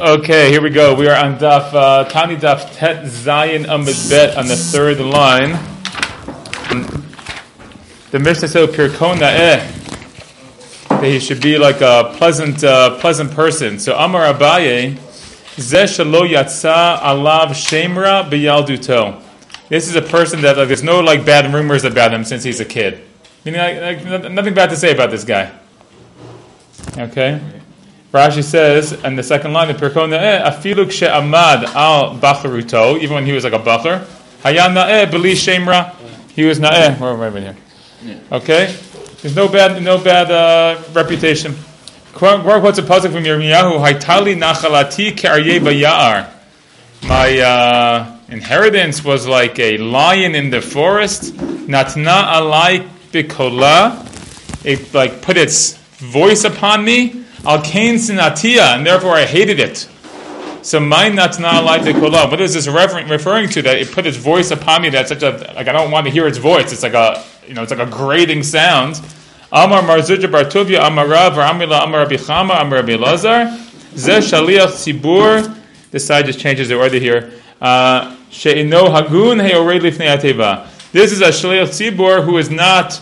Okay, here we go. We are on Daf uh, Tani Daf Tet Zayin Amid Bet on the third line. The Mishnah says Pirkona eh that he should be like a pleasant, uh, pleasant person. So Amar Abaye Zeh Shalo Yatsa Alav Shemra B'Yalduto. This is a person that like, there's no like bad rumors about him since he's a kid. Meaning, like, like, nothing bad to say about this guy. Okay. Rashi says, and the second line, the Pirkon Na'eh, afilu amad al bacharuto, even when he was like a bacher, hayan na'eh beli shemra, he was na'eh, we're right here. Okay? There's no bad, no bad uh, reputation. Gemara quotes a puzzle from Yirmiyahu, haitali nachalati ke'aryeh bayar. My uh, inheritance was like a lion in the forest, natna alai bikola, it like put its voice upon me, Al Kain Sinatia, and therefore I hated it. So my natna like the kolah. What is this referring to? That it put its voice upon me. That's such a like I don't want to hear its voice. It's like a you know it's like a grating sound. Amar Mar Zutra bar Tuvia Amar Rav Amila Amar Rabbi Chama Amar Rabbi Lazar Ze Shaliach Tzibur. This side just changes the order here. Uh, She'ino Hagun He'orei Lifnei Ateva. This is a Shaliach Tzibur who is not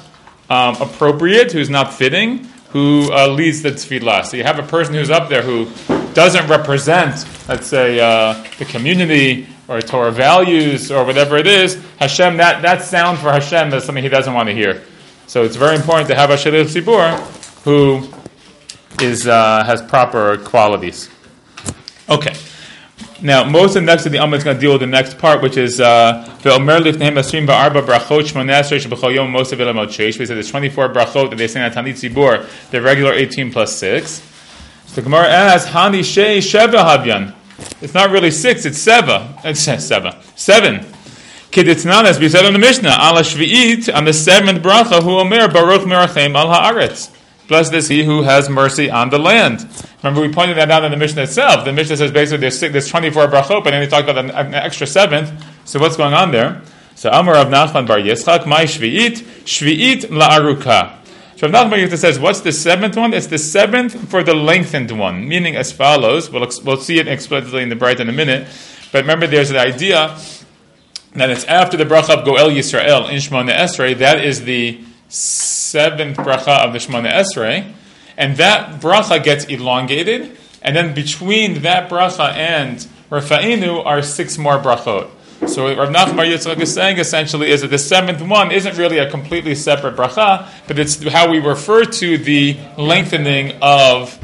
um, appropriate, who is not fitting who uh, leads the tefillah. So you have a person who's up there who doesn't represent, let's say, uh, the community or Torah values or whatever it is. Hashem, that, that sound for Hashem is something he doesn't want to hear. So it's very important to have a Shaliach Tzibur who is, uh, has proper qualities. Okay. Now, most of the next of the Amma is going to deal with the next part, which is uh, Ve'omer ba'arba brachot yom ilamot sheish. We said there's 24 brachot that they say at Tanit Zibur, the regular 18 plus 6. So the Gemara asks, Hani shei sheva havyan. It's not really 6, it's seva. It's seva. 7. Keditznan, as we said in the Mishnah, ala shvi'it, on the seventh bracha, hu omer baruch merachem al haaretz. Blessed is he who has mercy on the land. Remember, we pointed that out in the Mishnah itself. The Mishnah says basically there's, there's 24 brachot, but then they talk about an, an, extra seventh. So what's going on there? So Amar of Nachman Bar Yitzchak, my shvi'it, shvi'it la'aruka. So Nachman Bar says, what's the seventh one? It's the seventh for the lengthened one, meaning as follows. We'll, we'll see it explicitly in the Braita in a minute. But remember, there's an idea that it's after the bracha of Goel Yisrael in Shemona Esrei. That is the seventh bracha of the Shemona Esrei, and that bracha gets elongated, and then between that bracha and Rafa'inu are six more brachot. So Rav Nachman Yitzchak is saying essentially is that the seventh one isn't really a completely separate bracha, but it's how we refer to the lengthening of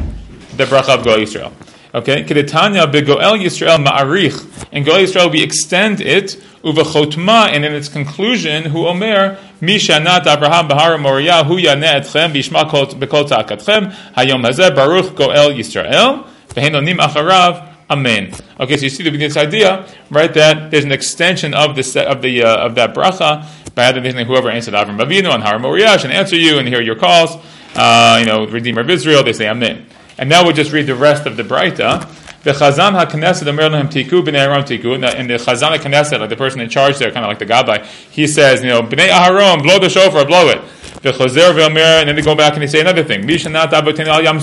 the bracha of Goel Yisrael. Okay, Kedetanya begoel Yisrael ma'arich, and Goel Yisrael we extend it uvechotma, and in its conclusion, hu omer mishanat Abraham bahar Moriah hu yaneh etchem bishma bekol ta'akatchem hayom hazeh baruch Goel Yisrael v'henonim acharav. Amen. Okay, so you see this idea, right? That there's an extension of the of the uh, of that bracha by having whoever answered Avram Avinu and Har Moriah and answer you and hear your calls. Uh, you know, Redeemer of Israel, they say Amen. And now we'll just read the rest of the Braita. The Chazan HaKnesset Omer Lahem Tiku B'nei Aaron Tiku. And the Chazan HaKnesset, like the person in charge there, kind of like the Gabbai, he says, you know, B'nei Aharon, blow the shofar, blow it. The Chazer V'Omer, and then they go back and they say another thing. Mishanat Abotin Al Yam.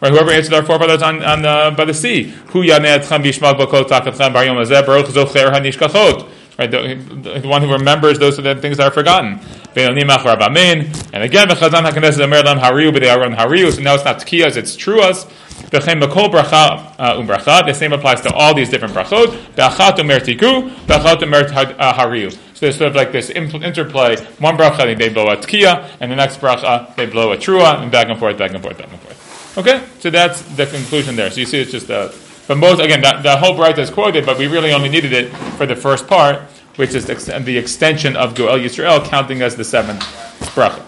Right, whoever answered our forefathers on, on uh, by the sea. Hu Yaneh Etchem Bishmak Bakot Takatchem Bar Yom Hazeh Baruch Zocher HaNishkachot. Right, the, one who remembers those things that are forgotten. And again, the Chazan HaKnesset Omer Lam Hariu B'nei Aaron Hariu. So now it's not Tkiyas, it's Truas. Bracha uh, umbracha. The same applies to all these different brachot. Uh, hariu. So there's sort of like this interplay. One bracha they blow a tkiya, and the next bracha they blow a trua, and back and forth, back and forth, back and forth. Okay, so that's the conclusion there. So you see, it's just a. But most again, the whole bracha is quoted, but we really only needed it for the first part, which is the extension of Goel Yisrael, counting as the seventh bracha.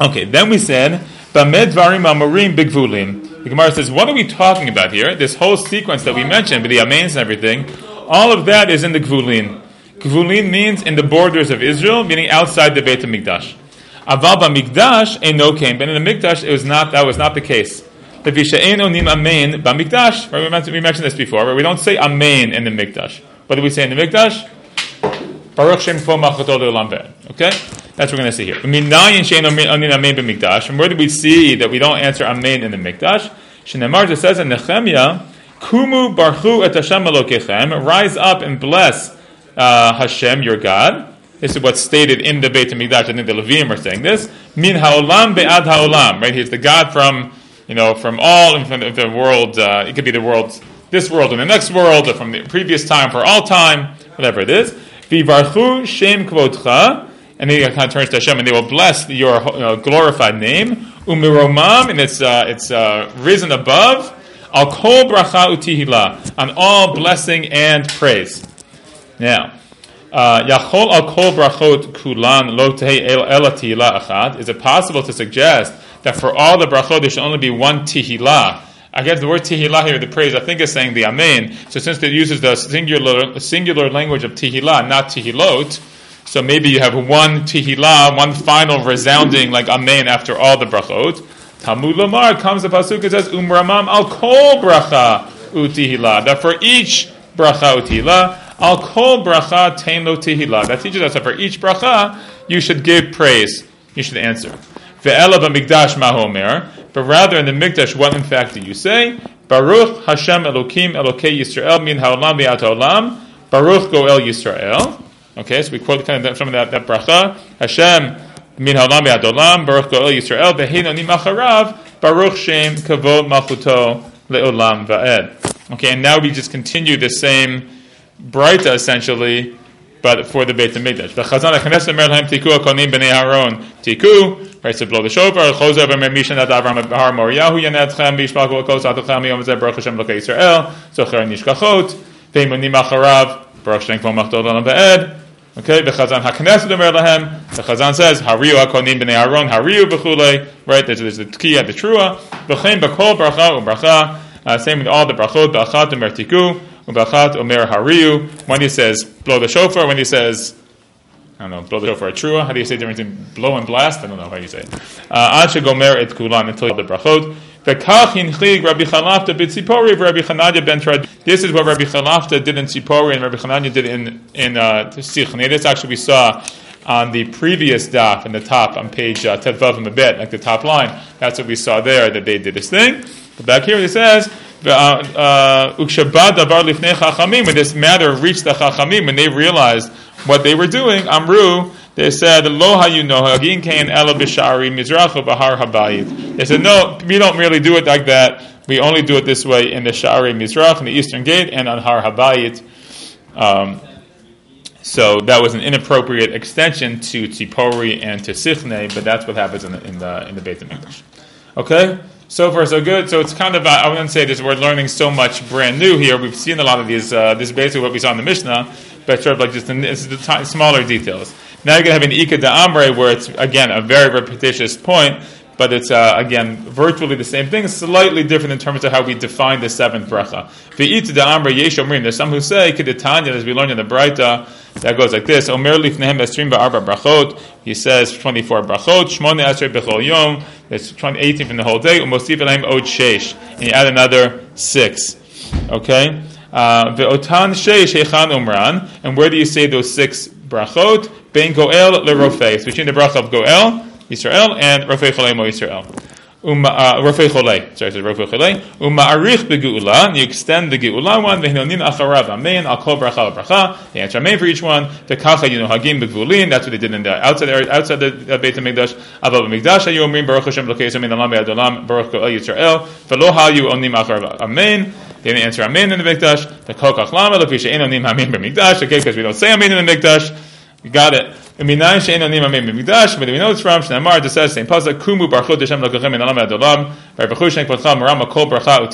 Okay, then we said, Bamed Varim Amorim Bigvulim. The Gemara says, what are we talking about here? This whole sequence that we mentioned, with the Amens and everything, all of that is in the Gvulin. Gvulin means in the borders of Israel, meaning outside the Beit HaMikdash. Aval Mikdash ain't no came, but in the Mikdash it was not. That was not the case. B'mikdash. Right, we mentioned, this before. Right? We don't say amen in the Mikdash. What do we say in the Mikdash? Baruch Shem Okay, that's what we're going to see here. And where do we see that we don't answer Amen in the Mikdash? Shenemar just says in Nehemiah, Kumu barchu et Hashem Elokechem, rise up and bless uh, Hashem, your God. This is what's stated in the Beit HaMikdash. I think the Levim are saying this. Min haolam be'ad haolam. Right? He's the God from, you know, from all of the world. Uh, it could be the world, this world and the next world, or from the previous time for all time, whatever it is. Vivarchu shem kvodcha. And then he kind of turns to Hashem, and they will bless your uh, glorified name. Umiromam, and it's uh, it's uh, risen above. Al kol bracha utihila, on all blessing and praise. Now, uh, Yachol al kol brachot kulan lo achad. Is it possible to suggest that for all the brachot there should only be one tihila? Again, the word tihila here, the praise, I think is saying the amen. So since it uses the singular singular language of tihila, not tihilot, so maybe you have one tihila, one final resounding like amen after all the brachot. Talmud Lamar comes the pasuk and says umramam al kol bracha utihila. That for each bracha utihila, al kol bracha tein lo tihila. That teaches us that for each bracha you should give praise. You should answer. Ve'ela b'mikdash mahomer. But rather in the mikdash, what in fact do you say? Baruch Hashem Elokim Elokei Yisrael min haolam bi'at. Baruch Goel Yisrael. Okay, so we quote kind of of that, that bracha. Hashem min haolam bi'at. Baruch Goel Yisrael. Ve'hein onim acharav. Baruch Shem Kavod Malchuto Le'olam Va'ed. Okay, and now we just continue the same Breita essentially, but for the Beit HaMikdash. V'chazan ha'chanes omer lahem tiku akonim b'nei Aaron. Tiku, right, so blow the shofar, chozav omer mishan ad Avram har Moriyahu yanetchem b'yishpach v'lokos atochem yom zeh baruch Hashem lokei Yisrael, zocher nishkachot, ve'imonim acharav, baruch Shem kvom machdol olam be'ed, Okay, the Chazan Hakneset Omer Lahem. The Chazan says Hariu Akonim Bnei Aaron Hariu Bechule. Right, there's, there's the Tkiya, the Trua. V'chein Bakol Bracha Ubracha. Uh, same with all the brachot. Ba'achat Omer Tiku. Ubachat Omer Hariu. When he says blow the shofar, when he says I don't know, blow the shofar a trua. How do you say different thing? Blow and blast? I don't know how you say it. Uh, Ad shegomer et kulan until the brachot. Rabbi Chalafta b'tzipori Chananya ben. This is what Rabbi Chalafta did in Tzipori and Rabbi Chananya did in in uh, Sichni. This actually we saw on the previous daf in the top on page uh, a bit, like the top line. That's what we saw there that they did this thing. But back here it says. Uh, chachamim. When this matter reached the chachamim, when they realized what they were doing, Amru, they said, Lo hayuno hagin kain ela b'shari mizracha bahar habayit. They said, no, we don't really do it like that. We only do it this way in the Shari Mizrach, in the Eastern Gate, and on Har Habayit. Um, so that was an inappropriate extension to Tzipori and to Sichne, but that's what happens in the in the, in the Beit Hamikdash. Okay, so far so good. So it's kind of uh, I wouldn't say this. We're learning so much brand new here. We've seen a lot of these. Uh, this is basically what we saw in the Mishnah, but sort of like just in, the t- smaller details. Now you're going to have an Ika da Amre where it's again a very repetitious point, but it's uh, again virtually the same thing, slightly different in terms of how we define the seventh bracha. There's some who say as we learned in the Braita, that goes like this: Omer lifnehem esrim ba'arba brachot. He says 24 brachot, shmone asrei bechol yom. That's 18 from the whole day. Umosif elaim od sheish, and you add another six. Okay. Uh, Ve'otan sheish hechan umran. And where do you say those six brachot? Ben goel lerofei. Between the bracha of goel Yisrael and rofei cholemo Yisrael. Uh, Rofei Cholei, sorry, so Rofei Cholei. Uma'arich begeula, you extend the geula one. Vehinonin acharav amen, al kol bracha bracha. The answer amen for each one. The kacha you know. That's what they did in the outside area, outside the uh, Beit Hamikdash. Aval b'mikdash ayu omrim baruch Hashem lokei amen alam be'adolam baruch kol Yisrael. V'lo hayu onim acharav amen. They didn't answer amen in the Mikdash. The kol kachlama lofi she'en onim amen b'mikdash. Okay, because we don't say amen in the Mikdash. You got it. We know it's from. It says same pasuk. Kumu in alam marama kol bracha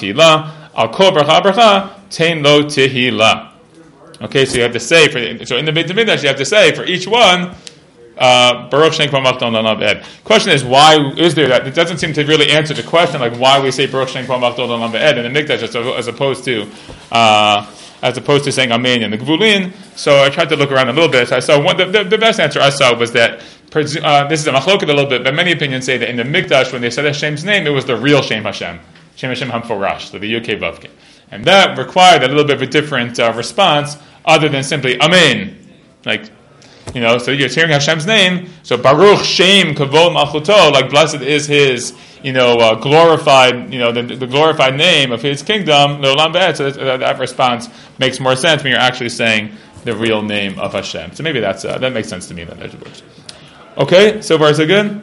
bracha bracha tein lo. Okay, so you have to say for so in the Hamikdash you have to say for each one. Uh, Baruch Ed. Question is why is there that? It doesn't seem to really answer the question like why we say Baruch Shem Kvam Machton Ed in the Mikdash as, as opposed to uh, as opposed to saying Amen in the Gvulin. So I tried to look around a little bit. So I saw one, the, the, the best answer I saw was that uh, this is a machloket a little bit, but many opinions say that in the Mikdash when they said Hashem's name, it was the real Shem Hashem, Shem Hashem Hamforash, so the UK Vavke, and that required a little bit of a different uh, response other than simply Amen, like You know, so you're hearing Hashem's name. So Baruch Shem Kavod Malchuto, like blessed is His, you know, uh, glorified, you know, the, the, glorified name of His kingdom. Leolam. So that, that, response makes more sense when you're actually saying the real name of Hashem. So maybe that's uh, that makes sense to me. Then Okay, so far so good.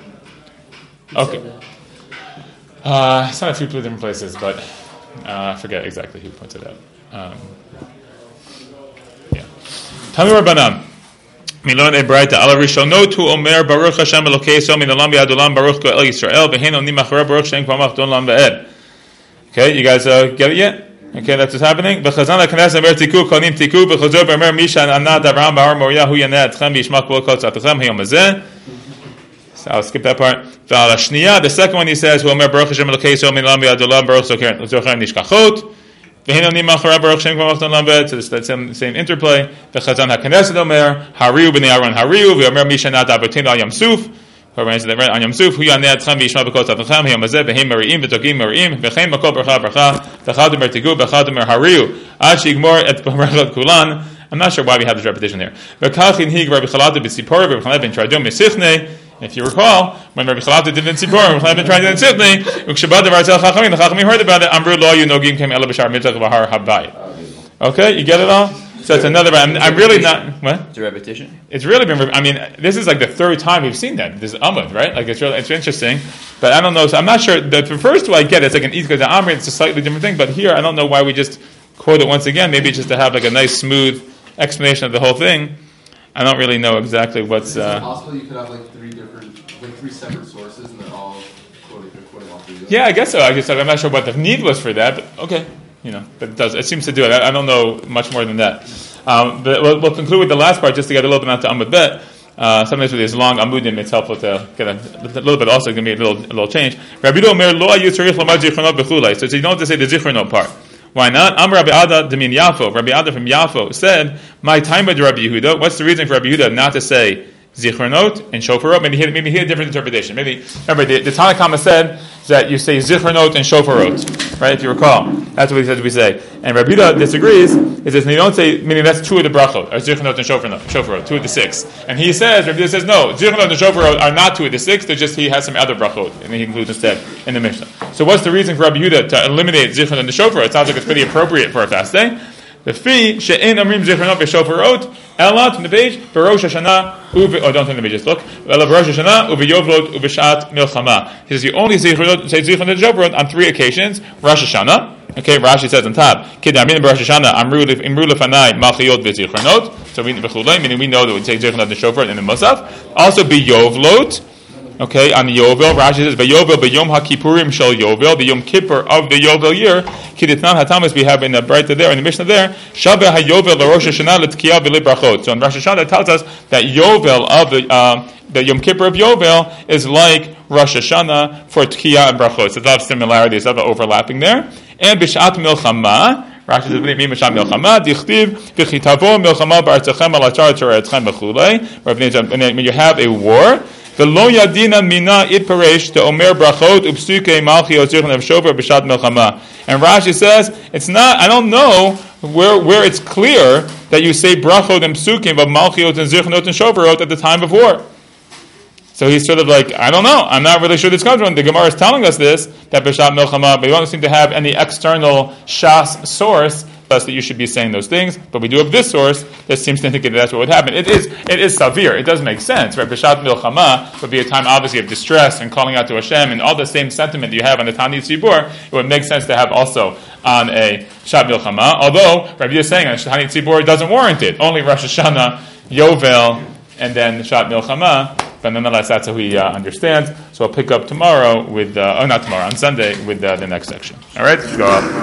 Okay. Uh, it's not a few different places, but uh, I forget exactly who pointed it out. Um, yeah. Tell me where. Baruch Baruch Baruch. Okay, you guys uh, get it yet? Okay, that's what's happening. B'chazan HaKnesset Emer Tiku Konim Tiku B'chazor B'Emer Misha Anat Avram B'Har Moriah Hu Yaneh Atchem B'Yishmak B'Ol Kol Hazeh. So I'll skip that part. The second one he says, "Omer Baruch Hashem Elokei So Nishkachot." So that same, same interplay. Kulan, I'm not sure why we have this repetition here. If you recall, when Rabbi Chalafta did in Sipor, Rabbi Chalafta tried to do it in Sifnei, Ukshabad Devar Chachamim, the Chachamim heard about it, Amru Lo Yu Nogim Kem Ela B'Shar Mitzach V'Har Habayit. Okay, you get it all? So that's another. I'm, I'm really not. What? It's a repetition. It's really been. I mean, this is like the third time we've seen that. This is Amud, right? Like it's really it's interesting, but I don't know. So I'm not sure. The, the first two I get it's like an because the Amrit. It's a slightly different thing, but here I don't know why we just quote it once again. Maybe just to have like a nice smooth explanation of the whole thing. I don't really know exactly what's. Is it uh, possible you could have like three different, like three separate sources, and they're all quoting, quoting all three. Yeah, I guess so. I guess I'm not sure what the need was for that, but okay you know, but it does. It seems to do it. I, I don't know much more than that. Um, but we'll, we'll, conclude with the last part just to get a little bit onto Amud Bet. Uh, sometimes with these long amudim, it's helpful to get a, a little bit. Also, going to be a little, a little change. Rabbi Omer lo ayu So you don't have to say the zichronot part. Why not? Am Rabbi Ada Demin Yafo. Rabbi Ada from Yafo said, "My time with Rabbi Yehuda." What's the reason for Rabbi Yehuda not to say zichronot and shofarot? Maybe he, maybe he had a different interpretation. Maybe remember the, the Tanna Kamma said that you say zichronot and shofarot, right? If you recall, that's what he says we say. And Rabbi Yehuda disagrees. He says, you don't say, meaning that's two of the brachot, or zichronot and shofarot, shofarot, two of the six. And he says, Rabbi Yehuda says, no, zichronot and shofarot are not two of the six, they're just, he has some other brachot, and he includes instead in the Mishnah. So what's the reason for Rabbi Yehuda to eliminate zichronot and shofarot? It sounds like it's pretty appropriate for a fast day. The fee she'en amrim zichronot v'shofarot elat the page Barosh Hashanah uve. Oh, don't let me just look. Ela Barosh Hashanah uve yovlot uveshat milchama. He says you only say zichronot v'shofarot on three occasions. Rosh Hashanah. Okay, Rashi says on top. Kedamin Barosh Hashanah amru lefanai malchiyot v'zichronot. So we meaning we know that we take zichronot and shofar in the musaf. Also be yovlot. Okay, on Yovel, Rashi says, "Yovel b'yom haKippurim shel Yovel, the Yom Kippur of the Yovel year." Kiditnan hatamas we have in the Brayta there in the Mishnah there. Shabeh haYovel l'Rosh Hashanah l'Tkiyah v'Librachot. So in Rosh Hashanah tells us that Yovel of the uh, the Yom Kippur of Yovel is like Rosh Hashanah for Tkiyah and Brachot. So there's a lot of similarities, a lot of overlapping there. And b'Shat Milchama. Rashi says, "V'nei misham milchama dichtiv v'chitavo milchama ba'artechem al achar toretchem b'chulei." When you have a war, Yadina mina itparesh to omer brachot upsuke malchi ozirchen shover b'shat melchama. And Rashi says, it's not, I don't know where, where it's clear that you say brachot and psukim of malchiot and and shoverot at the time of war. So he's sort of like, I don't know. I'm not really sure this comes from. The Gemara is telling us this, that B'Shat Milchama, but we don't seem to have any external Shas source us that you should be saying those things, but we do have this source that seems to indicate that that's what would happen. It is it is severe. It does make sense, right? B'shat milchama would be a time obviously of distress and calling out to Hashem and all the same sentiment that you have on the Tani Tzibur. It would make sense to have also on a Shat milchama. Although Rabbi is saying on Tani Tzibur doesn't warrant it. Only Rosh Hashanah, Yovel, and then Shat milchama. But nonetheless, that's how he uh, understands. So I'll pick up tomorrow with, uh, oh, not tomorrow, on Sunday with uh, the next section. All right, go up.